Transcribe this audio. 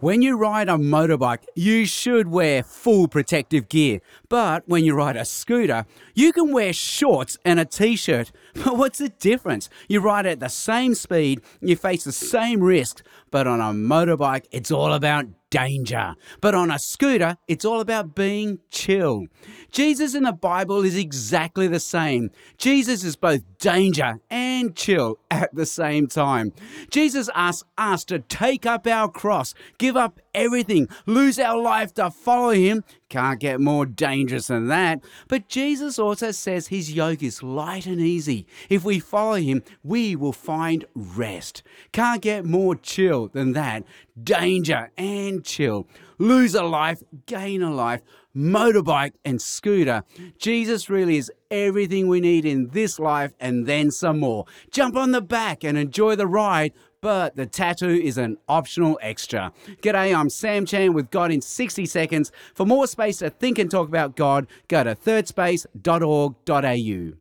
When you ride a motorbike, you should wear full protective gear. But when you ride a scooter, you can wear shorts and a t shirt. But what's the difference? You ride at the same speed, you face the same risks, but on a motorbike, it's all about danger. But on a scooter, it's all about being chill. Jesus in the Bible is exactly the same. Jesus is both danger and chill at the same time. Jesus asks us to take up our cross, give up everything, lose our life to follow him. Can't get more dangerous than that. But Jesus also says his yoke is light and easy. If we follow him, we will find rest. Can't get more chill than that. Danger and chill. Lose a life, gain a life, motorbike and scooter. Jesus really is everything we need in this life and then some more. Jump on the back and enjoy the ride but the tattoo is an optional extra. G'day, I'm Sam Chan with God in 60 Seconds. For more space to think and talk about God, go to thirdspace.org.au.